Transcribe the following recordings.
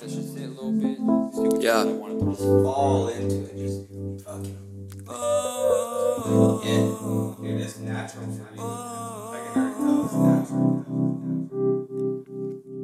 let that shit sit a little bit. See what Yeah. I want to Just fall into it. Just fucking. Yeah. Dude, it's natural for me. Like I already know it's natural.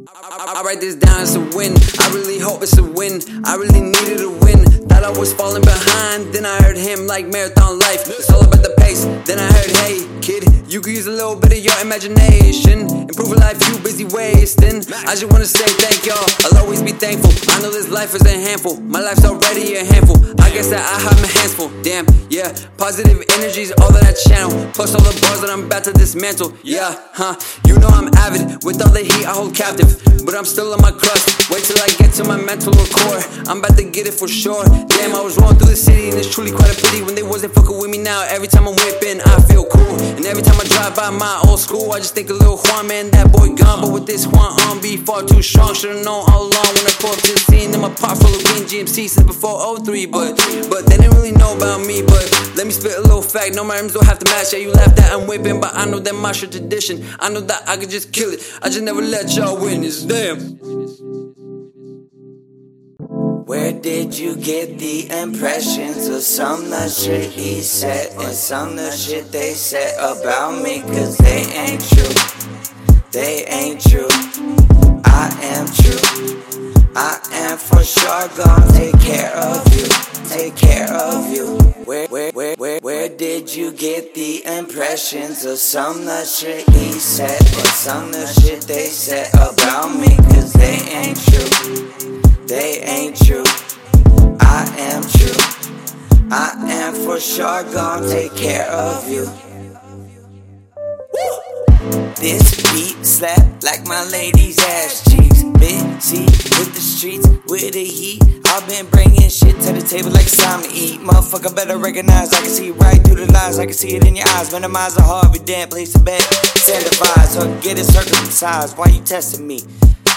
I, I write this down, it's a win. I really hope it's a win. I really needed a win. Thought I was falling behind. Then I heard him like marathon life. It's all about the pace. Then I heard, hey, kid, you could use a little bit of your imagination. Improve a life you busy wasting. I just wanna say thank y'all. I'll always be thankful. I know this life is a handful. My life's already a handful. I guess that I have my hands full. Damn, yeah. Positive energy's all that I channel. Plus all the bars that I'm about to dismantle. Yeah, huh. You know I'm avid. With all the heat I hold captive. But I'm still on my crust. Wait till I get to my mental core. I'm about to get it for sure. Damn, I was rolling through the city and it's truly quite a pity when they wasn't fucking with me now. Every time I'm whipping, I feel cool. And every time I drive by my old school, I just think of little Juan, man, that boy gone. But with this Juan on, be far too strong. Should've known all along when I pulled up to the scene. In my pot full of green GMC since before 03. But, but they didn't really know about me. But let me spit a little fact. No, my rhymes don't have to match. Yeah, you laugh that I'm whipping, but I know that my shit tradition. I know that I could just kill it. I just never let y'all witness. Damn. Where did you get the impressions of some the shit he said and some the shit they said about me? Cause they ain't true. They ain't true. I am true. I am for sure gonna take care of you. Take care of you. Where, where, where, where, where did you get the impressions of some the shit he said and some the shit they said about me? Cause true. I am true. I am for sure gonna take care of you. This beat slap like my lady's ass cheeks. Busy with the streets, with the heat. I've been bringing shit to the table like it's time to eat. Motherfucker better recognize. I can see right through the lies. I can see it in your eyes. Minimize the Harvey Dent, place to bet. Send a vise or get it circumcised. Why you testing me?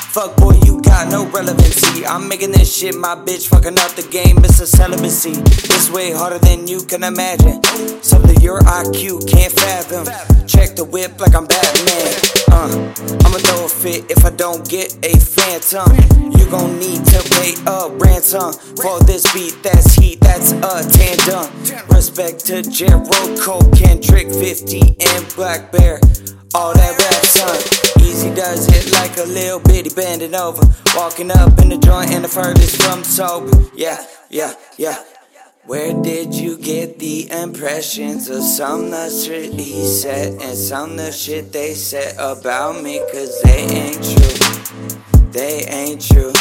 Fuck boy, you got no relevancy. I'm making this shit my bitch, fucking up the game. It's a celibacy. It's way harder than you can imagine. Something your IQ can't fathom. Check the whip like I'm Batman. Uh, I'ma throw a fit if I don't get a phantom. You gon' need to pay a ransom for this beat. That's heat, that's a tandem. Respect to Jero Cole, Kendrick, 50, and Black Bear. All that rap son. Easy does it like a little bitty bending over. Walking up in the joint and the furthest from sober. Yeah, yeah, yeah. Where did you get the impressions of some the shit he said and some the shit they said about me? Cause they ain't true. They ain't true.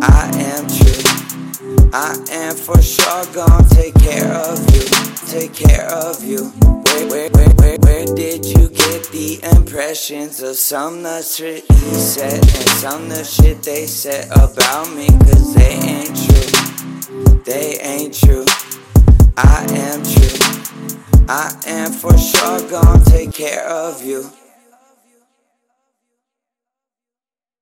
I am true. I am for sure gonna take care of you. Take care of you. Where, where, where, where, where did impressions of some the shit he said and some the shit they said about me? Cause they ain't true. They ain't true. I am true. I am for sure gonna take care of you.